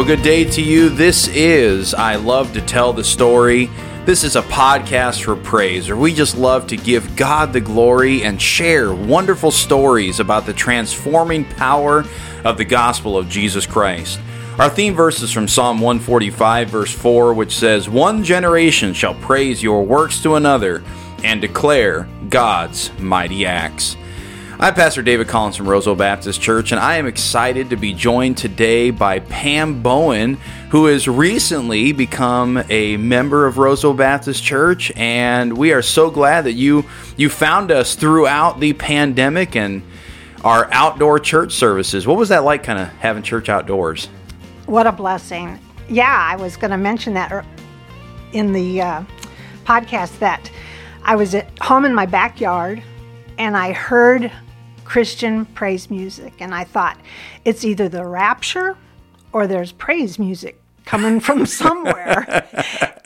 Well, good day to you. This is I Love to Tell the Story. This is a podcast for praise, where we just love to give God the glory and share wonderful stories about the transforming power of the gospel of Jesus Christ. Our theme verse is from Psalm 145, verse 4, which says, One generation shall praise your works to another and declare God's mighty acts. I'm Pastor David Collins from Roseville Baptist Church, and I am excited to be joined today by Pam Bowen, who has recently become a member of Roseville Baptist Church. And we are so glad that you you found us throughout the pandemic and our outdoor church services. What was that like, kind of having church outdoors? What a blessing! Yeah, I was going to mention that in the uh, podcast that I was at home in my backyard and I heard Christian praise music. And I thought, it's either the rapture or there's praise music coming from somewhere.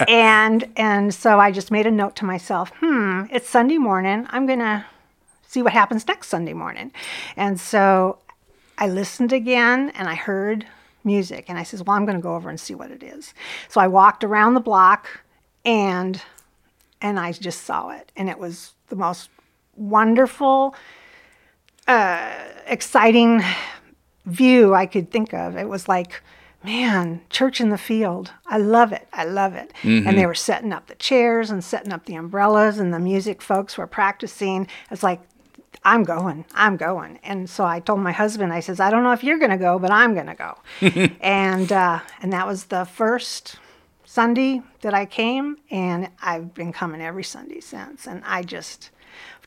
and and so I just made a note to myself, hmm, it's Sunday morning. I'm gonna see what happens next Sunday morning. And so I listened again and I heard music and I says, Well, I'm gonna go over and see what it is. So I walked around the block and and I just saw it. And it was the most wonderful uh, exciting view I could think of. It was like, man, church in the field. I love it. I love it. Mm-hmm. And they were setting up the chairs and setting up the umbrellas, and the music folks were practicing. It's like, I'm going, I'm going. And so I told my husband, I says, I don't know if you're going to go, but I'm going to go. and uh, and that was the first Sunday that I came, and I've been coming every Sunday since. And I just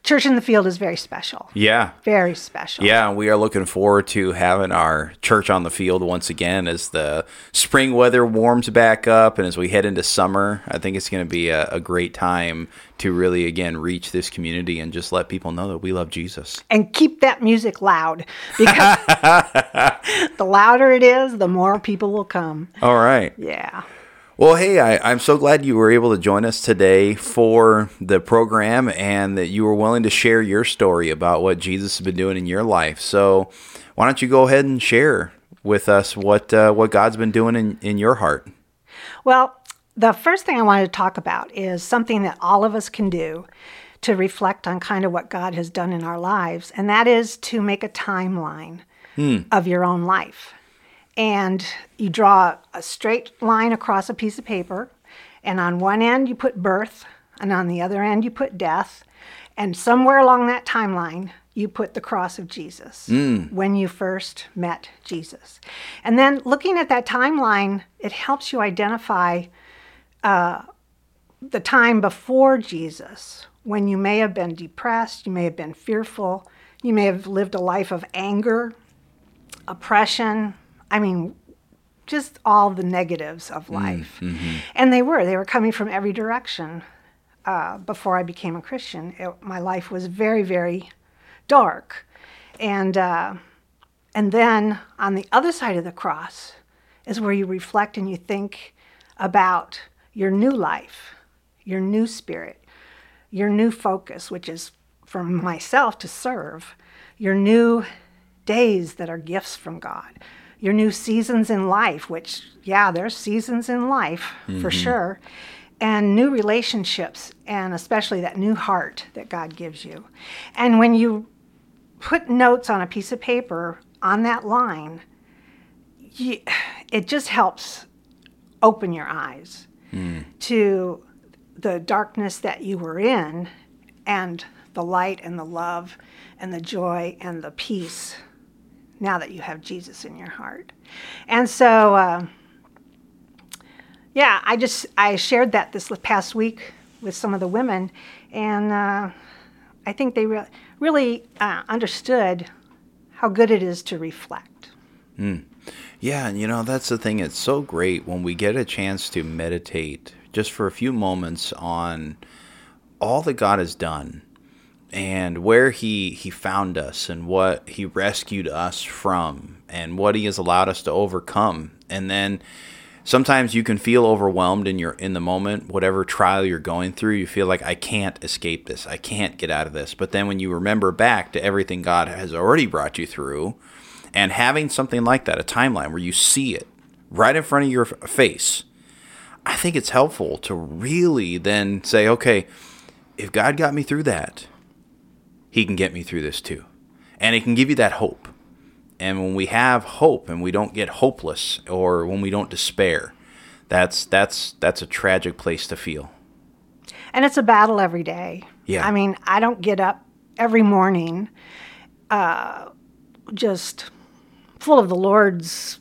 Church in the Field is very special. Yeah. Very special. Yeah, we are looking forward to having our church on the field once again as the spring weather warms back up and as we head into summer. I think it's going to be a, a great time to really, again, reach this community and just let people know that we love Jesus. And keep that music loud because the louder it is, the more people will come. All right. Yeah. Well, hey, I, am so glad you were able to join us today for the program and that you were willing to share your story about what Jesus has been doing in your life. So, why don't you go ahead and share with us what uh, what God's been doing in, in your heart? Well, the first thing I wanted to talk about is something that all of us can do to reflect on kind of what God has done in our lives, and that is to make a timeline hmm. of your own life and you draw a straight line across a piece of paper and on one end you put birth and on the other end you put death and somewhere along that timeline you put the cross of Jesus mm. when you first met Jesus. And then looking at that timeline, it helps you identify uh, the time before Jesus when you may have been depressed, you may have been fearful, you may have lived a life of anger, oppression, I mean, just all the negatives of mm, life. Mm-hmm. And they were, they were coming from every direction. Uh, before I became a Christian, it, my life was very, very dark. And, uh, and then on the other side of the cross is where you reflect and you think about your new life, your new spirit, your new focus, which is for myself to serve, your new days that are gifts from God, your new seasons in life, which, yeah, there's seasons in life mm-hmm. for sure, and new relationships, and especially that new heart that God gives you. And when you put notes on a piece of paper on that line, you, it just helps open your eyes mm. to the darkness that you were in and the light and the love and the joy and the peace now that you have Jesus in your heart. And so, uh, yeah, I just I shared that this past week with some of the women, and uh, I think they re- really uh, understood how good it is to reflect. Mm. Yeah, and you know that's the thing. It's so great when we get a chance to meditate just for a few moments on all that God has done and where he he found us and what he rescued us from and what he has allowed us to overcome. And then sometimes you can feel overwhelmed in your in the moment whatever trial you're going through you feel like I can't escape this. I can't get out of this. But then when you remember back to everything God has already brought you through and having something like that a timeline where you see it right in front of your face, I think it's helpful to really then say, okay, if God got me through that, He can get me through this too. And it can give you that hope. And when we have hope and we don't get hopeless or when we don't despair, that's that's that's a tragic place to feel. And it's a battle every day. Yeah. I mean, I don't get up every morning uh, just full of the Lord's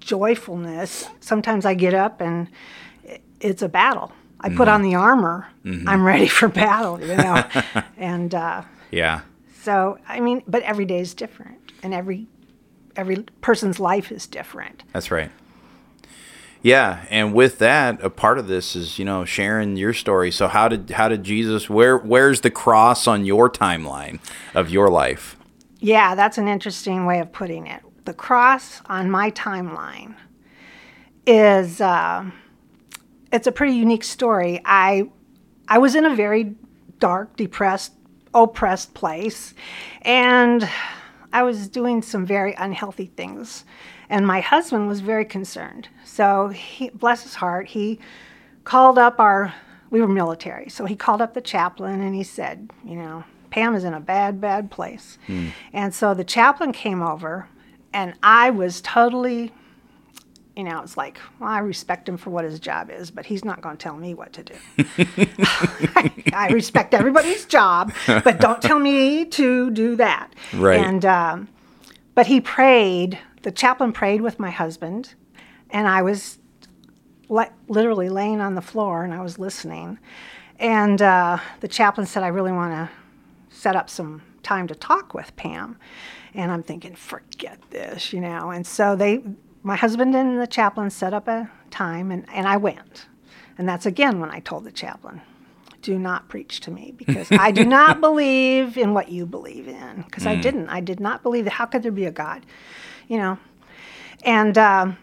joyfulness. Sometimes I get up and it's a battle. I put on the armor. I'm ready for battle, you know. and uh, Yeah. so, I mean, but every day is different, and every every person's life is different. That's right. Yeah, and with that, a part of this is you know sharing your story. So how did how did Jesus where where's the cross on your timeline of your life? Yeah, that's an interesting way of putting it. The cross on my timeline is uh, it's a pretty unique story. I I was in a very dark, depressed, oppressed place, and I was doing some very unhealthy things, and my husband was very concerned. So he, bless his heart, he called up our we were military. So he called up the chaplain and he said you know pam is in a bad bad place. Hmm. And so the chaplain came over and i was totally you know it's like well i respect him for what his job is but he's not going to tell me what to do i respect everybody's job but don't tell me to do that Right. and um, but he prayed the chaplain prayed with my husband and i was li- literally laying on the floor and I was listening. And uh, the chaplain said, I really want to set up some time to talk with Pam. And I'm thinking, forget this, you know. And so they, my husband and the chaplain set up a time and, and I went. And that's again when I told the chaplain, do not preach to me because I do not believe in what you believe in. Because I didn't. I did not believe that. How could there be a God? You know. And um,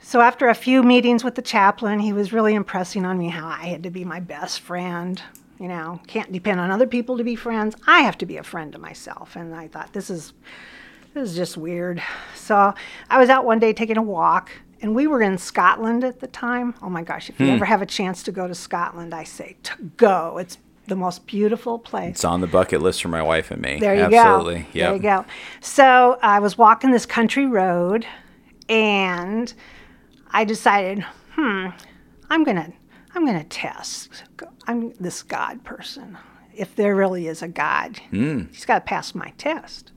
so after a few meetings with the chaplain, he was really impressing on me how I had to be my best friend. You know, can't depend on other people to be friends. I have to be a friend to myself. And I thought this is this was just weird. So I was out one day taking a walk, and we were in Scotland at the time. Oh my gosh, if you ever have a chance to go to Scotland, I say to go. It's the most beautiful place. It's on the bucket list for my wife and me. There you Absolutely. go. Yep. There you go. So I was walking this country road, and I decided, hmm, I'm gonna, I'm gonna test. I'm this God person. If there really is a God, he's got to pass my test.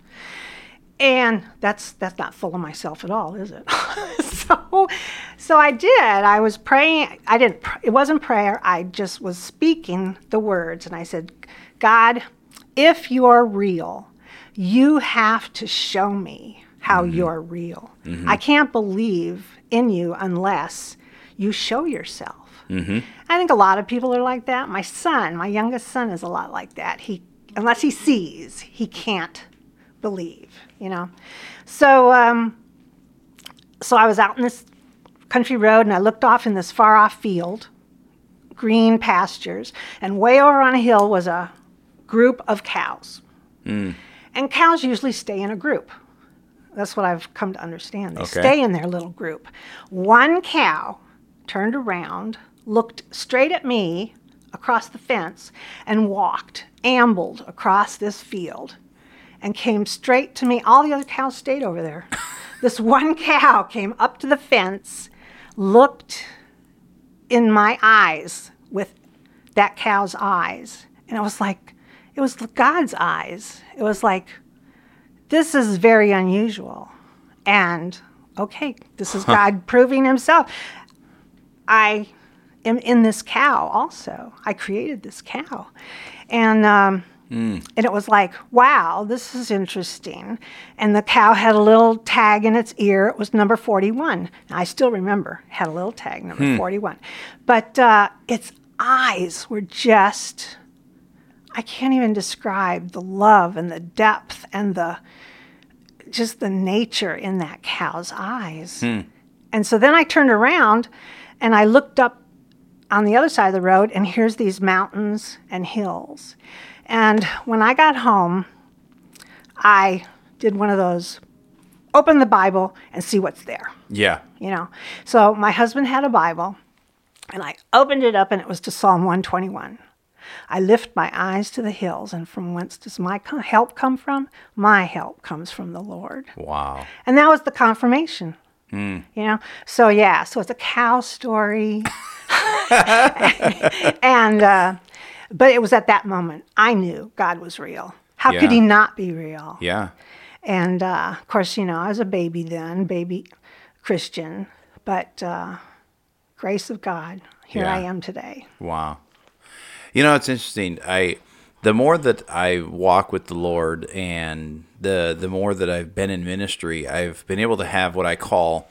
And that's that's not full of myself at all, is it? so, so I did. I was praying. I didn't. It wasn't prayer. I just was speaking the words, and I said, "God, if you're real, you have to show me how mm-hmm. you're real. Mm-hmm. I can't believe in you unless you show yourself." Mm-hmm. I think a lot of people are like that. My son, my youngest son, is a lot like that. He, unless he sees, he can't believe. You know, so um, so I was out in this country road and I looked off in this far off field, green pastures, and way over on a hill was a group of cows. And cows usually stay in a group. That's what I've come to understand. They Okay. stay in their little group. One cow turned around, looked straight at me across the fence, and walked, ambled across this field, and came straight to me. All the other cows stayed over there. this one cow came up to the fence, looked in my eyes with that cow's eyes, and it was like, it was God's eyes. It was like, this is very unusual. And okay, this is God proving himself. I am in this cow also. I created this cow. And um, Mm. and it was like, wow, this is interesting. And the cow had a little tag in its ear. It was number 41. I still remember, had a little tag, number hmm. 41. But uh, its eyes were just, I can't even describe the love and the depth and the, just the nature in that cow's eyes. Hmm. And so then I turned around and I looked up on the other side of the road, and here's these mountains and hills. And when I got home, I did one of those open the Bible and see what's there. Yeah. You know. So my husband had a Bible, and I opened it up, and it was to Psalm 121. I lift my eyes to the hills, and from whence does my co- help come from? My help comes from the Lord. Wow. And that was the confirmation. You know? So, yeah, so it's a cow story. and, uh, but it was at that moment I knew God was real. How could he not be real? Yeah. And uh, of course, you know, I was a baby then, baby Christian, but uh, grace of God, here I am today. Wow. You know, it's interesting. I the more that I walk with the Lord and the the more that I've been in ministry, I've been able to have what I call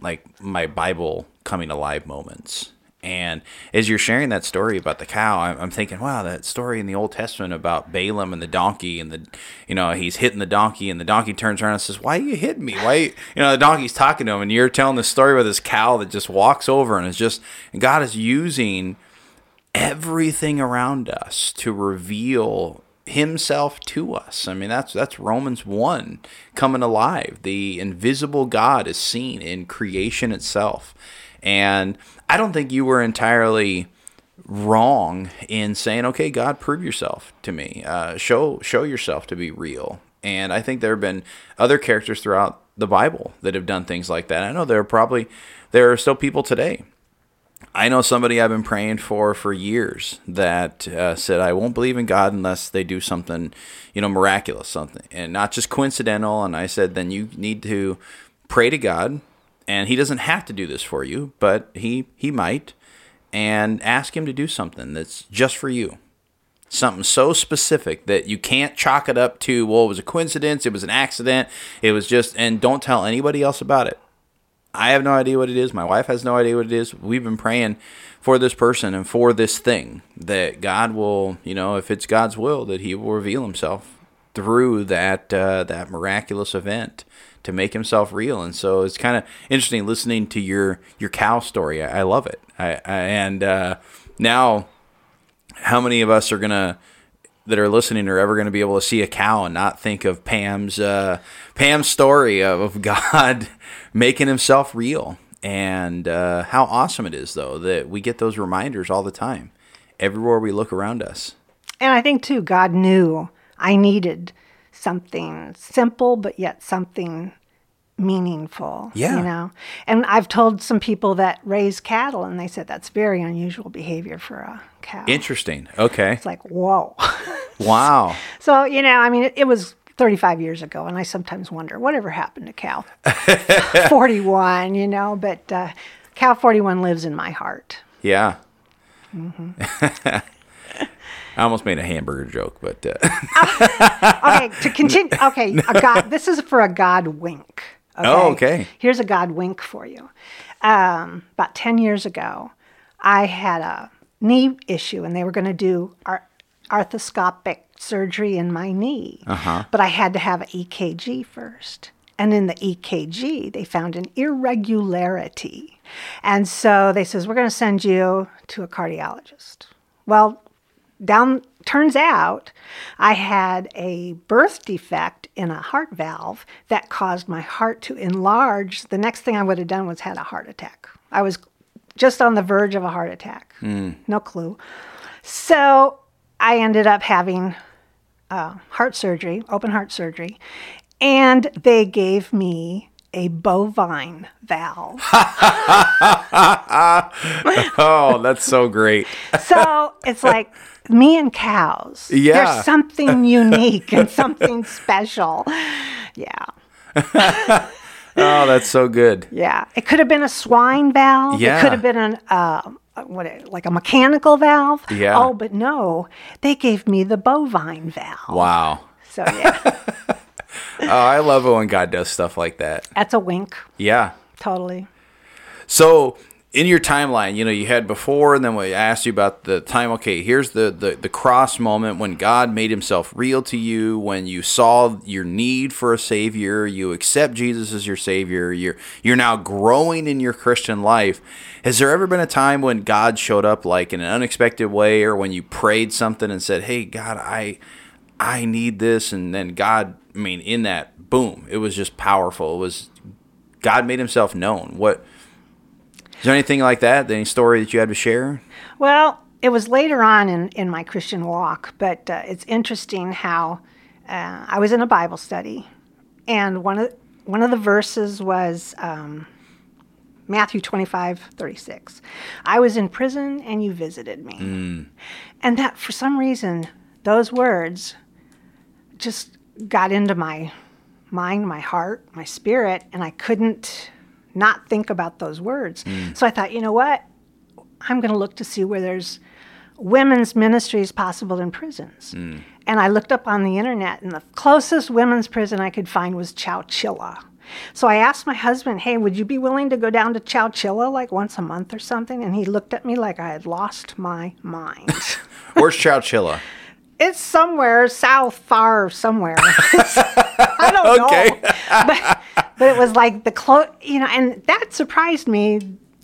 like my Bible coming alive moments. And as you're sharing that story about the cow, I'm, thinking, wow, that story in the Old Testament about Balaam and the donkey, and the, you know, he's hitting the donkey, and the donkey turns around and says, "Why are you hitting me? Why?" You know, the donkey's talking to him, and you're telling the story with this cow that just walks over and is just, and God is using everything around us to reveal himself to us. I mean that's that's Romans 1 coming alive. The invisible God is seen in creation itself. And I don't think you were entirely wrong in saying, "Okay, God, prove yourself to me. Uh, show show yourself to be real." And I think there have been other characters throughout the Bible that have done things like that. I know there are probably there are still people today I know somebody I've been praying for for years that uh, said I won't believe in God unless they do something, you know, miraculous, something, and not just coincidental. And I said, then you need to pray to God, and He doesn't have to do this for you, but He He might, and ask Him to do something that's just for you, something so specific that you can't chalk it up to well, it was a coincidence, it was an accident, it was just, and don't tell anybody else about it. I have no idea what it is. My wife has no idea what it is. We've been praying for this person and for this thing that God will, you know, if it's God's will, that He will reveal Himself through that uh, that miraculous event to make Himself real. And so it's kind of interesting listening to your your cow story. I, I love it. I, I and uh, now, how many of us are gonna that are listening are ever going to be able to see a cow and not think of Pam's uh, Pam's story of, of God making Himself real, and uh, how awesome it is though that we get those reminders all the time, everywhere we look around us. And I think too, God knew I needed something simple, but yet something meaningful. Yeah. You know? And I've told some people that raise cattle, and they said that's very unusual behavior for a cow. Interesting. Okay. it's like, whoa. Wow. so, you know, I mean, it, it was 35 years ago, and I sometimes wonder whatever happened to Cal 41, you know, but uh, Cal 41 lives in my heart. Yeah. Mm-hmm. I almost made a hamburger joke, but uh, Okay, to continue. Okay, a God. This is for a God wink. Okay? Oh, okay. Here's a God wink for you. Um, about ten years ago, I had a knee issue, and they were going to do ar- arthroscopic surgery in my knee. Uh-huh. But I had to have an EKG first. And in the EKG, they found an irregularity. And so they says, we're going to send you to a cardiologist. Well, down turns out I had a birth defect in a heart valve that caused my heart to enlarge. The next thing I would have done was had a heart attack. I was just on the verge of a heart attack. No clue. So I ended up having uh, heart surgery, open heart surgery, and they gave me a bovine valve. oh, that's so great. so it's like me and cows. Yeah. There's something unique and something special. Yeah. Oh, that's so good. Yeah. It could have been a swine valve. Yeah. It could have been an uh, what like a mechanical valve. Yeah. Oh, but no. They gave me the bovine valve. Wow. So yeah. Oh, I love it when God does stuff like that. that's a wink. Yeah. Totally. So in your timeline, you know, you had before, and then we asked you about the time. Okay, here's the, the the cross moment when God made Himself real to you, when you saw your need for a Savior, you accept Jesus as your Savior. You're you're now growing in your Christian life. Has there ever been a time when God showed up like in an unexpected way, or when you prayed something and said, "Hey, God, I I need this," and then God, I mean, in that boom, it was just powerful. It was God made Himself known. What is there anything like that? Any story that you had to share? Well, it was later on in, in my Christian walk, but uh, it's interesting how uh, I was in a Bible study, and one of one of the verses was um, Matthew 25, 36. I was in prison and you visited me. And that, for some reason, those words just got into my mind, my heart, my spirit, and I couldn't not think about those words. Mm. So I thought, you know what? I'm going to look to see where there's women's ministries possible in prisons. Mm. And I looked up on the internet, and the closest women's prison I could find was Chowchilla. So I asked my husband, hey, would you be willing to go down to Chowchilla like once a month or something? And he looked at me like I had lost my mind. Where's Chowchilla? it's somewhere south, far somewhere. I don't Okay. know. But, but it was like the close, you know, and that surprised me,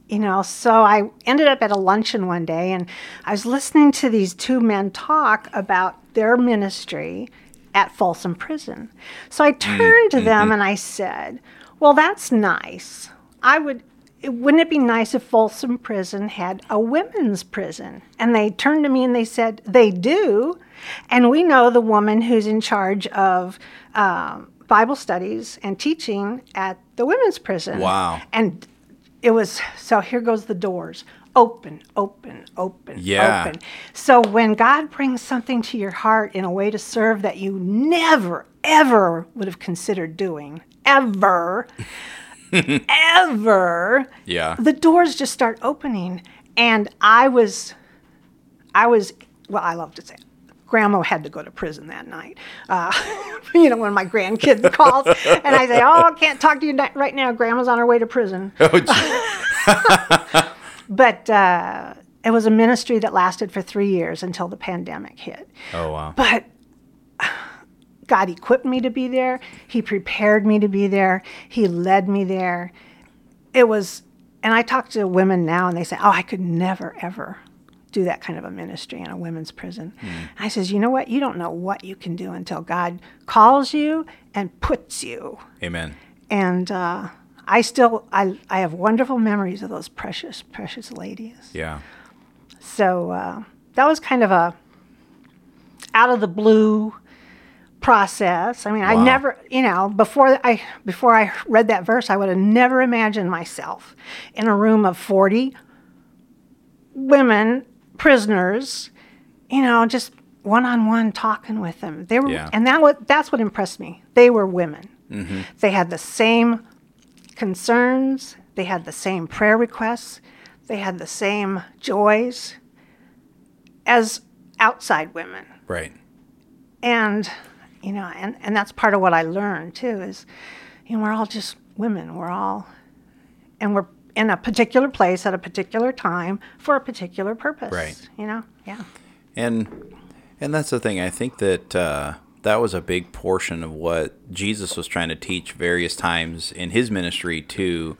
you know. So I ended up at a luncheon one day and I was listening to these two men talk about their ministry at Folsom Prison. So I turned to them and I said, Well, that's nice. I would. Wouldn't it be nice if Folsom Prison had a women's prison? And they turned to me and they said, They do. And we know the woman who's in charge of um, Bible studies and teaching at the women's prison. Wow. And it was so here goes the doors open, open, open, Yeah. open. So when God brings something to your heart in a way to serve that you never, ever would have considered doing, ever, ever, Yeah. the doors just start opening. And I was, I was, well, I love to say. Grandma had to go to prison that night. Uh, you know, when my grandkid calls and I say, "Oh, I can't talk to you right now. Grandma's on her way to prison." Oh. But uh, it was a ministry that lasted for three years until the pandemic hit. oh wow. But God equipped me to be there. He prepared me to be there. He led me there. It was, and I talk to women now and they say, Oh, I could never, ever do that kind of a ministry in a women's prison. I says, You know what? You don't know what you can do until God calls you and puts you. Amen. And uh, I still, I, I have wonderful memories of those precious, precious ladies. Yeah. So uh, that was kind of a out of the blue process. I mean, I never, you know, before I before I read that verse, I would have never imagined myself in a room of forty women prisoners, you know, just one on one talking with them. They were, Yeah. and that what that's what impressed me. They were women. Mm-hmm. They had the same concerns. They had the same prayer requests. They had the same joys as outside women. Right. And, you know, and, and that's part of what I learned too is, you know, we're all just women. We're all, and we're in a particular place at a particular time for a particular purpose. Right. You know? Yeah. And and that's the thing. I think that uh, that was a big portion of what Jesus was trying to teach various times in his ministry to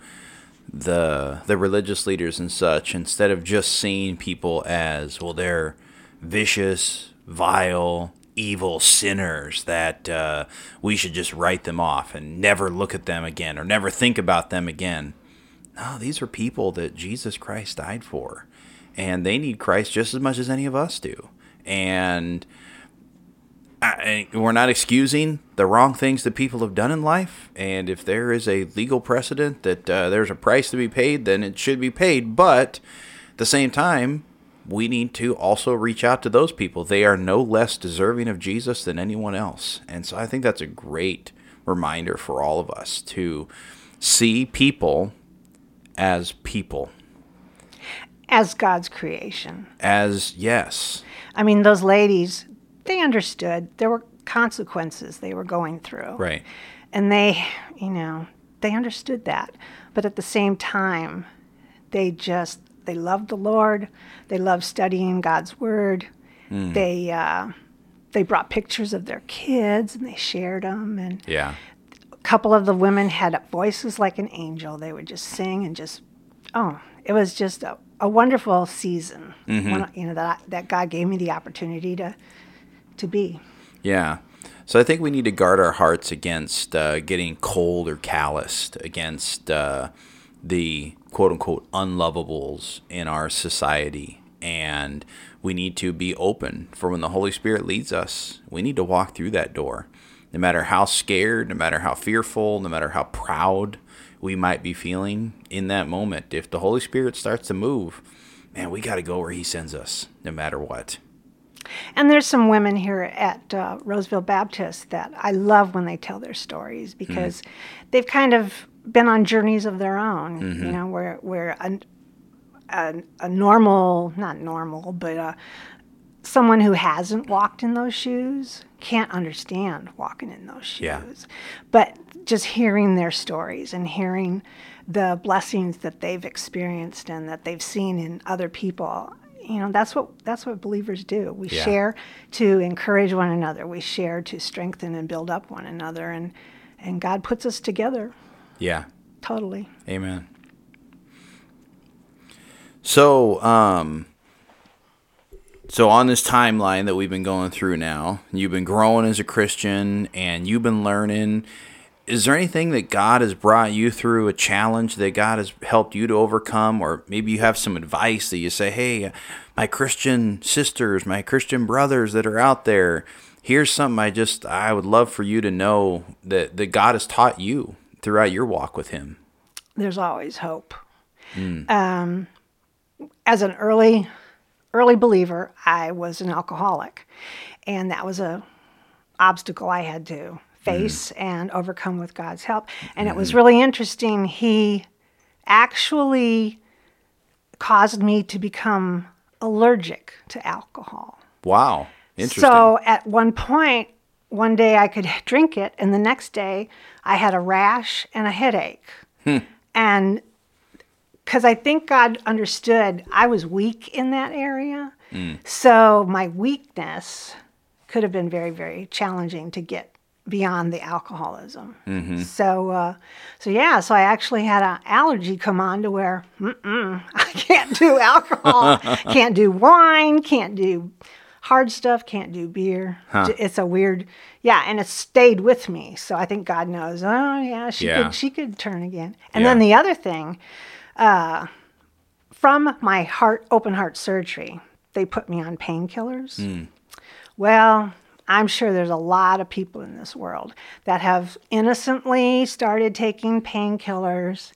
the the religious leaders and such. Instead of just seeing people as well, they're vicious, vile, evil sinners that uh, we should just write them off and never look at them again or never think about them again. No, these are people that Jesus Christ died for, and they need Christ just as much as any of us do. And I, we're not excusing the wrong things that people have done in life. And if there is a legal precedent that uh, there's a price to be paid, then it should be paid. But at the same time, we need to also reach out to those people. They are no less deserving of Jesus than anyone else. And so I think that's a great reminder for all of us to see people as people. As God's creation. As, yes, I mean, those ladies, they understood there were consequences they were going through. right. And they, you know, they understood that. But at the same time, they just, they loved the Lord. They loved studying God's word. They, uh, they brought pictures of their kids and they shared them. And Yeah. Couple of the women had voices like an angel. They would just sing and just, oh, it was just a, a wonderful season. When, you know that that God gave me the opportunity to to be. Yeah. So I think we need to guard our hearts against uh, getting cold or calloused against uh, the quote unquote unlovables in our society. And we need to be open for when the Holy Spirit leads us. We need to walk through that door. No matter how scared, no matter how fearful, no matter how proud we might be feeling in that moment, if the Holy Spirit starts to move, man, we got to go where He sends us, no matter what. And there's some women here at uh, Roseville Baptist that I love when they tell their stories because they've kind of been on journeys of their own. You know, where where a, a, a normal, not normal, but uh, someone who hasn't walked in those shoes can't understand walking in those shoes. Yeah. But just hearing their stories and hearing the blessings that they've experienced and that they've seen in other people, you know, that's what that's what believers do. We Yeah. share to encourage one another. We share to strengthen and build up one another and and God puts us together Yeah. totally. Amen. So, um, so on this timeline that we've been going through now, you've been growing as a Christian and you've been learning. Is there anything that God has brought you through, a challenge that God has helped you to overcome, or maybe you have some advice that you say, hey, my Christian sisters, my Christian brothers that are out there, here's something I just, I would love for you to know that, that God has taught you throughout your walk with Him? there's always hope. Um, as an early early believer, I was an alcoholic, and that was a obstacle I had to face and overcome with God's help. And it was really interesting. He actually caused me to become allergic to alcohol. Wow. Interesting. So at one point, one day I could drink it, and the next day I had a rash and a headache. Hmm. And because I think God understood I was weak in that area. So my weakness could have been very, very challenging to get beyond the alcoholism. So, uh, so yeah, so I actually had an allergy come on to where mm-mm, I can't do alcohol, can't do wine, can't do hard stuff, can't do beer. J- It's a weird, yeah, and it stayed with me. So I think God knows. Oh yeah, she Yeah. could she could turn again. And Yeah. then the other thing, uh, from my heart open heart surgery, they put me on painkillers. Well, I'm sure there's a lot of people in this world that have innocently started taking painkillers,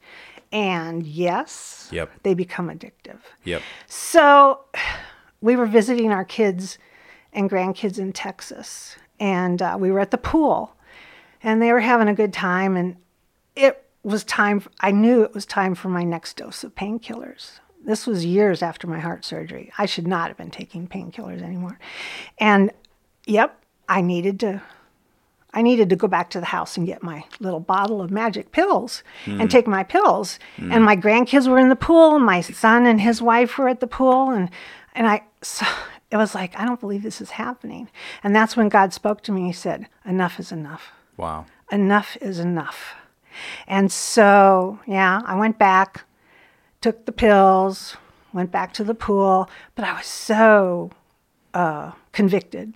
and yes, Yep. they become addictive. Yep. So we were visiting our kids and grandkids in Texas, and uh, we were at the pool, and they were having a good time, and it was time. I knew it was time for my next dose of painkillers. This was years after my heart surgery. I should not have been taking painkillers anymore, and yep, I needed to I needed to go back to the house and get my little bottle of magic pills and hmm. take my pills. Hmm. And my grandkids were in the pool. My son and his wife were at the pool, and and I so it was like I don't believe this is happening. And that's when God spoke to me. He said, "Enough is enough. Wow. Enough is enough." And so yeah, I went back, took the pills, went back to the pool, but I was so uh, convicted.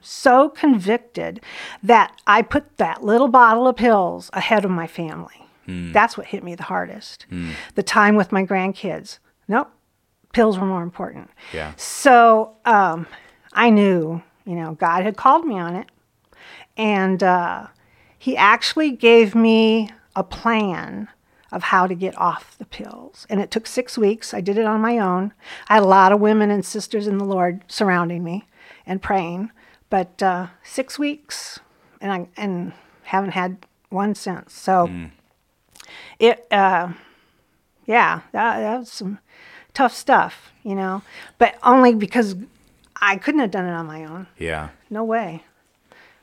So convicted that I put that little bottle of pills ahead of my family. That's what hit me the hardest. The time with my grandkids. Nope, pills were more important. Yeah. So um, I knew, you know, God had called me on it. And uh, He actually gave me a plan of how to get off the pills. And it took six weeks. I did it on my own. I had a lot of women and sisters in the Lord surrounding me and praying. But uh, six weeks, and I and haven't had one since. So it, uh, yeah, that, that was some tough stuff, you know. But only because I couldn't have done it on my own. Yeah. No way.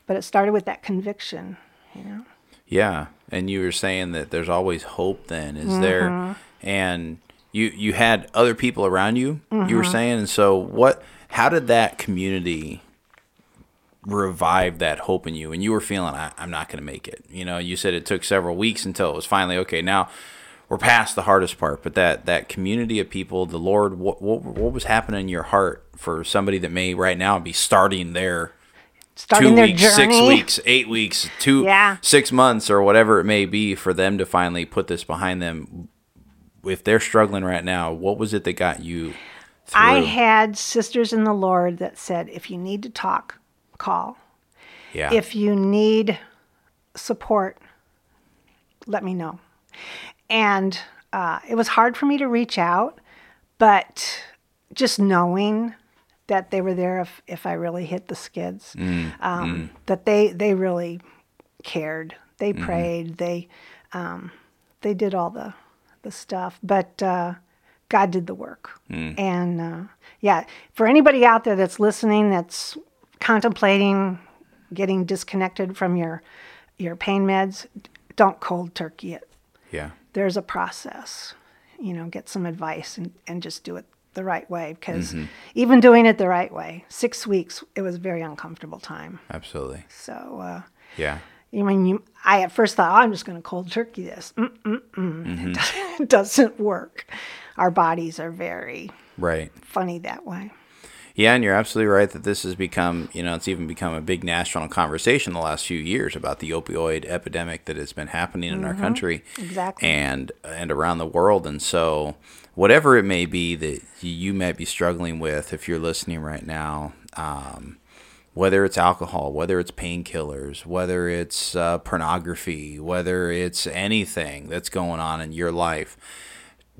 But it started with that conviction, you know. Yeah. And you were saying that there's always hope then, is mm-hmm. there? And you you had other people around you, you were mm-hmm. saying, and so what how did that community revive that hope in you? And you were feeling I, i'm not going to make it. You know you said it took several weeks until it was finally okay now we're past the hardest part. But that that community of people the lord what, what, what was happening in your heart for somebody that may right now be starting their starting two their weeks, journey. six weeks, eight weeks, two, Yeah. six months, or whatever it may be, for them to finally put this behind them. If they're struggling right now, what was it that got you through? I had sisters in the Lord that said, if you need to talk, call. yeah, If you need support, let me know. And uh, it was hard for me to reach out, but just knowing that they were there if, if I really hit the skids, um, that they, they really cared. They prayed. They um, they did all the the stuff, but uh, God did the work. And uh, yeah, for anybody out there that's listening, that's contemplating getting disconnected from your your pain meds, don't cold turkey it. yeah, There's a process. You know, get some advice and, and just do it the right way. Because mm-hmm. even doing it the right way, six weeks, it was a very uncomfortable time. absolutely, So, uh, yeah, I mean, you, I at first thought, oh, I'm just going to cold turkey this. Mm-mm-mm. It, doesn't, mm-hmm. it doesn't work. Our bodies are very right. funny that way. Yeah, and you're absolutely right that this has become, you know, it's even become a big national conversation the last few years about the opioid epidemic that has been happening in our country Exactly. and and around the world. And so, whatever it may be that you might be struggling with, if you're listening right now, um, whether it's alcohol, whether it's painkillers, whether it's uh, pornography, whether it's anything that's going on in your life,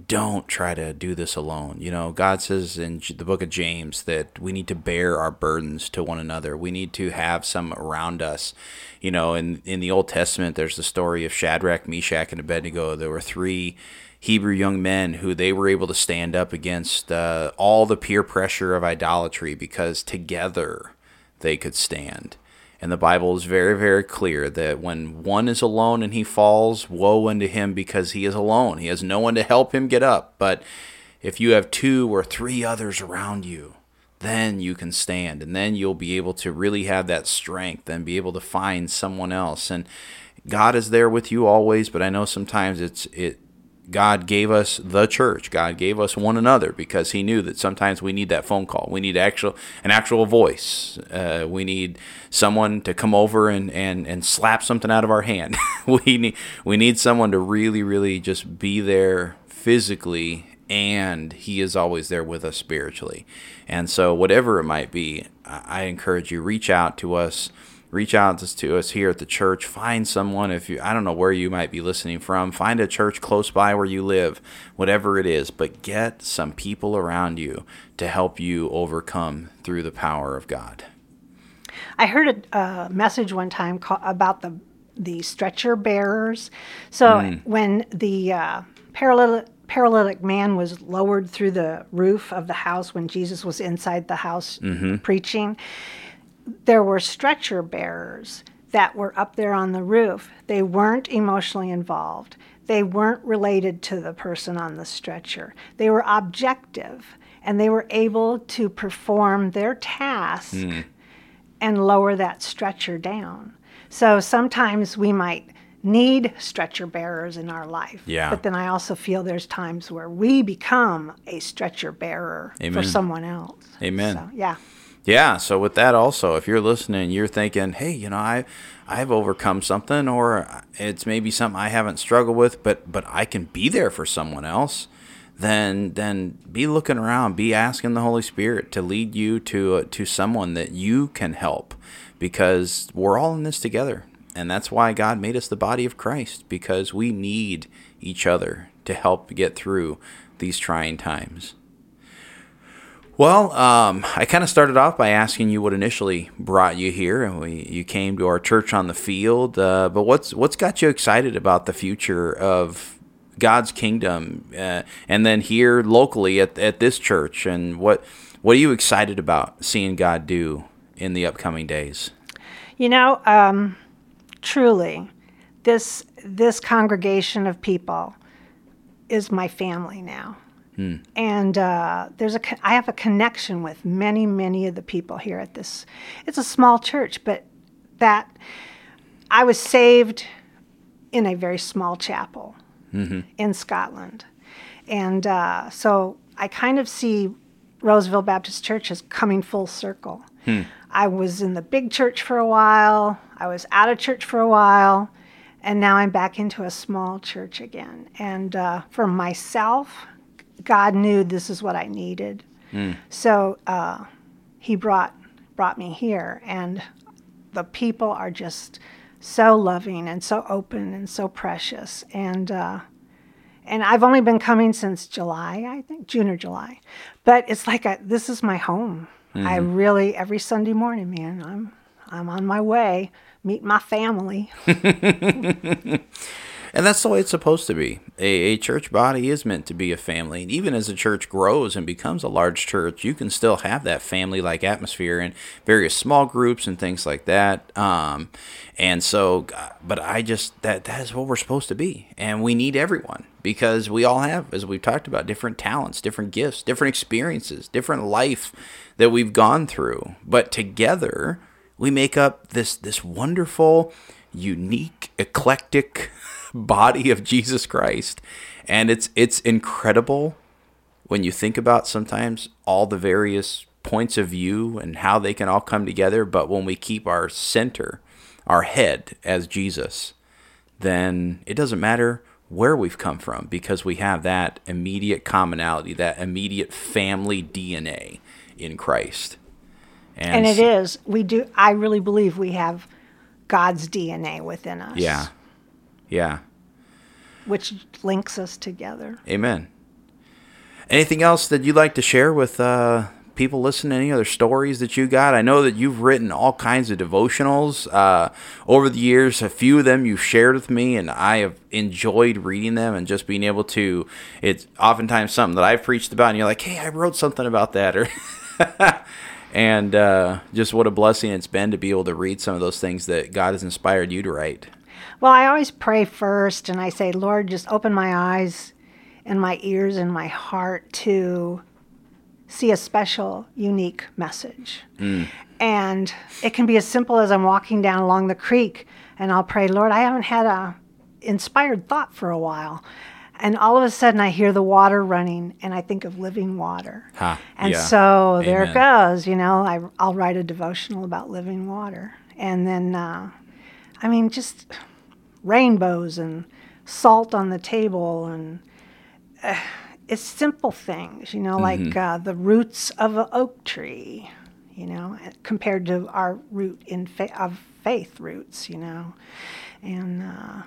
don't try to do this alone. You know, God says in the book of James that we need to bear our burdens to one another. We need to have some around us. You know, in in the Old Testament, there's the story of Shadrach, Meshach, and Abednego. There were three Hebrew young men who they were able to stand up against uh, all the peer pressure of idolatry because together they could stand. And the Bible is very, very clear that when one is alone and he falls, woe unto him because he is alone. He has no one to help him get up. But if you have two or three others around you, then you can stand and then you'll be able to really have that strength and be able to find someone else. And God is there with you always, but I know sometimes it's it God gave us the church. God gave us one another because He knew that sometimes we need that phone call. We need actual an actual voice. Uh, we need someone to come over and, and, and slap something out of our hand. we need we need someone to really really just be there physically, and He is always there with us spiritually. And so whatever it might be, I encourage you reach out to us reach out to us here at the church. Find someone if you i don't know where you might be listening from. Find a church close by where you live whatever it is but get some people around you to help you overcome through the power of god. I heard a uh, message one time ca- about the the stretcher bearers. So when the uh, paralytic paralytic man was lowered through the roof of the house when Jesus was inside the house preaching, there were stretcher bearers that were up there on the roof. They weren't emotionally involved. They weren't related to the person on the stretcher. They were objective and they were able to perform their task hmm. and lower that stretcher down. So sometimes we might need stretcher bearers in our life. Yeah. But then I also feel there's times where we become a stretcher bearer Amen. for someone else. Amen. So, yeah. Yeah, so with that also, if you're listening, you're thinking, "Hey, you know, I I've overcome something or it's maybe something I haven't struggled with, but but I can be there for someone else." Then then be looking around, be asking the Holy Spirit to lead you to uh, to someone that you can help because we're all in this together. And that's why God made us the body of Christ because we need each other to help get through these trying times. Well, um, I kind of started off by asking you what initially brought you here, and we you came to our church on the field. Uh, but what's what's got you excited about the future of God's kingdom, uh, and then here locally at at this church, and what what are you excited about seeing God do in the upcoming days? You know, um, truly, this this congregation of people is my family now, and uh, there's a I have a connection with many many of the people here at this. It's a small church, but that I was saved in a very small chapel in Scotland, and uh, so I kind of see Roseville Baptist Church as coming full circle. I was in the big church for a while, I was out of church for a while, and now I'm back into a small church again. And uh, for myself, God knew this is what I needed. So uh, He brought brought me here, and the people are just so loving and so open and so precious. And uh, and I've only been coming since July, I think June or July, but it's like a, this is my home. I really every Sunday morning, man, I'm I'm on my way meet my family. And that's the way it's supposed to be. A, a church body is meant to be a family. And even as a church grows and becomes a large church, you can still have that family like atmosphere in various small groups and things like that. Um, and so, but I just, that, that is what we're supposed to be. And we need everyone because we all have, as we've talked about, different talents, different gifts, different experiences, different life that we've gone through. But together, we make up this, this wonderful, unique, eclectic, body of Jesus Christ. And it's it's incredible when you think about sometimes all the various points of view and how they can all come together, but when we keep our center, our head as Jesus, then it doesn't matter where we've come from because we have that immediate commonality, that immediate family DNA in Christ. And it is. We do I really believe we have God's DNA within us. Yeah. Yeah. Which links us together. Amen. Anything else that you'd like to share with uh, people listening? Any other stories that you got? I know that you've written all kinds of devotionals uh, over the years. A few of them you've shared with me, and I have enjoyed reading them and just being able to. It's oftentimes something that I've preached about, and you're like, "Hey, I wrote something about that," or. and uh, just what a blessing it's been to be able to read some of those things that God has inspired you to write. Well, I always pray first and I say, Lord, just open my eyes and my ears and my heart to see a special, unique message. And it can be as simple as I'm walking down along the creek and I'll pray, Lord, I haven't had a inspired thought for a while. And all of a sudden I hear the water running and I think of living water. Ha, and yeah. so there it goes, you know, I, I'll write a devotional about living water. And then, uh, I mean, just rainbows and salt on the table and uh, it's simple things, you know, like uh, the roots of an oak tree, you know, compared to our root in fa- of faith roots, you know, and uh,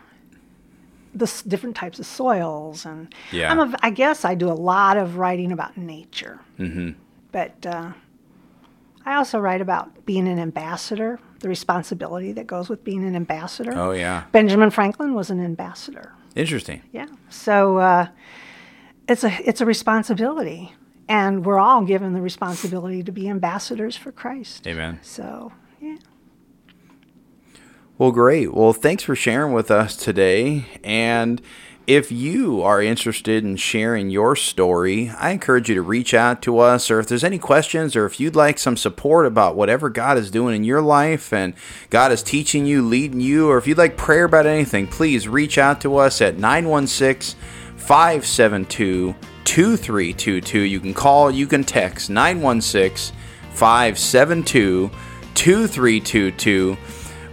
the s- different types of soils and Yeah. I'm a, I guess I do a lot of writing about nature, mm-hmm. but uh, I also write about being an ambassador, the responsibility that goes with being an ambassador. Oh, yeah. Benjamin Franklin was an ambassador. Interesting. Yeah. So uh, it's a it's a responsibility, and we're all given the responsibility to be ambassadors for Christ. Amen. So yeah. Well, great. Well, thanks for sharing with us today. And if you are interested in sharing your story, I encourage you to reach out to us. Or if there's any questions, or if you'd like some support about whatever God is doing in your life and God is teaching you, leading you, or if you'd like prayer about anything, please reach out to us at 916 572 2322. You can call, you can text 916 572 2322.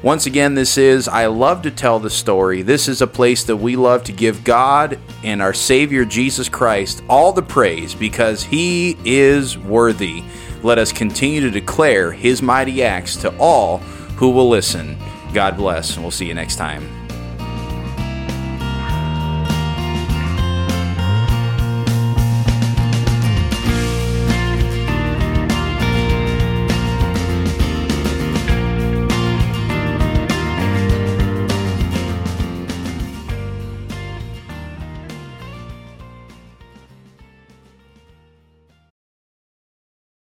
Once again, this is I Love to Tell the Story. This is a place that we love to give God and our Savior Jesus Christ all the praise because He is worthy. Let us continue to declare His mighty acts to all who will listen. God bless, and we'll see you next time.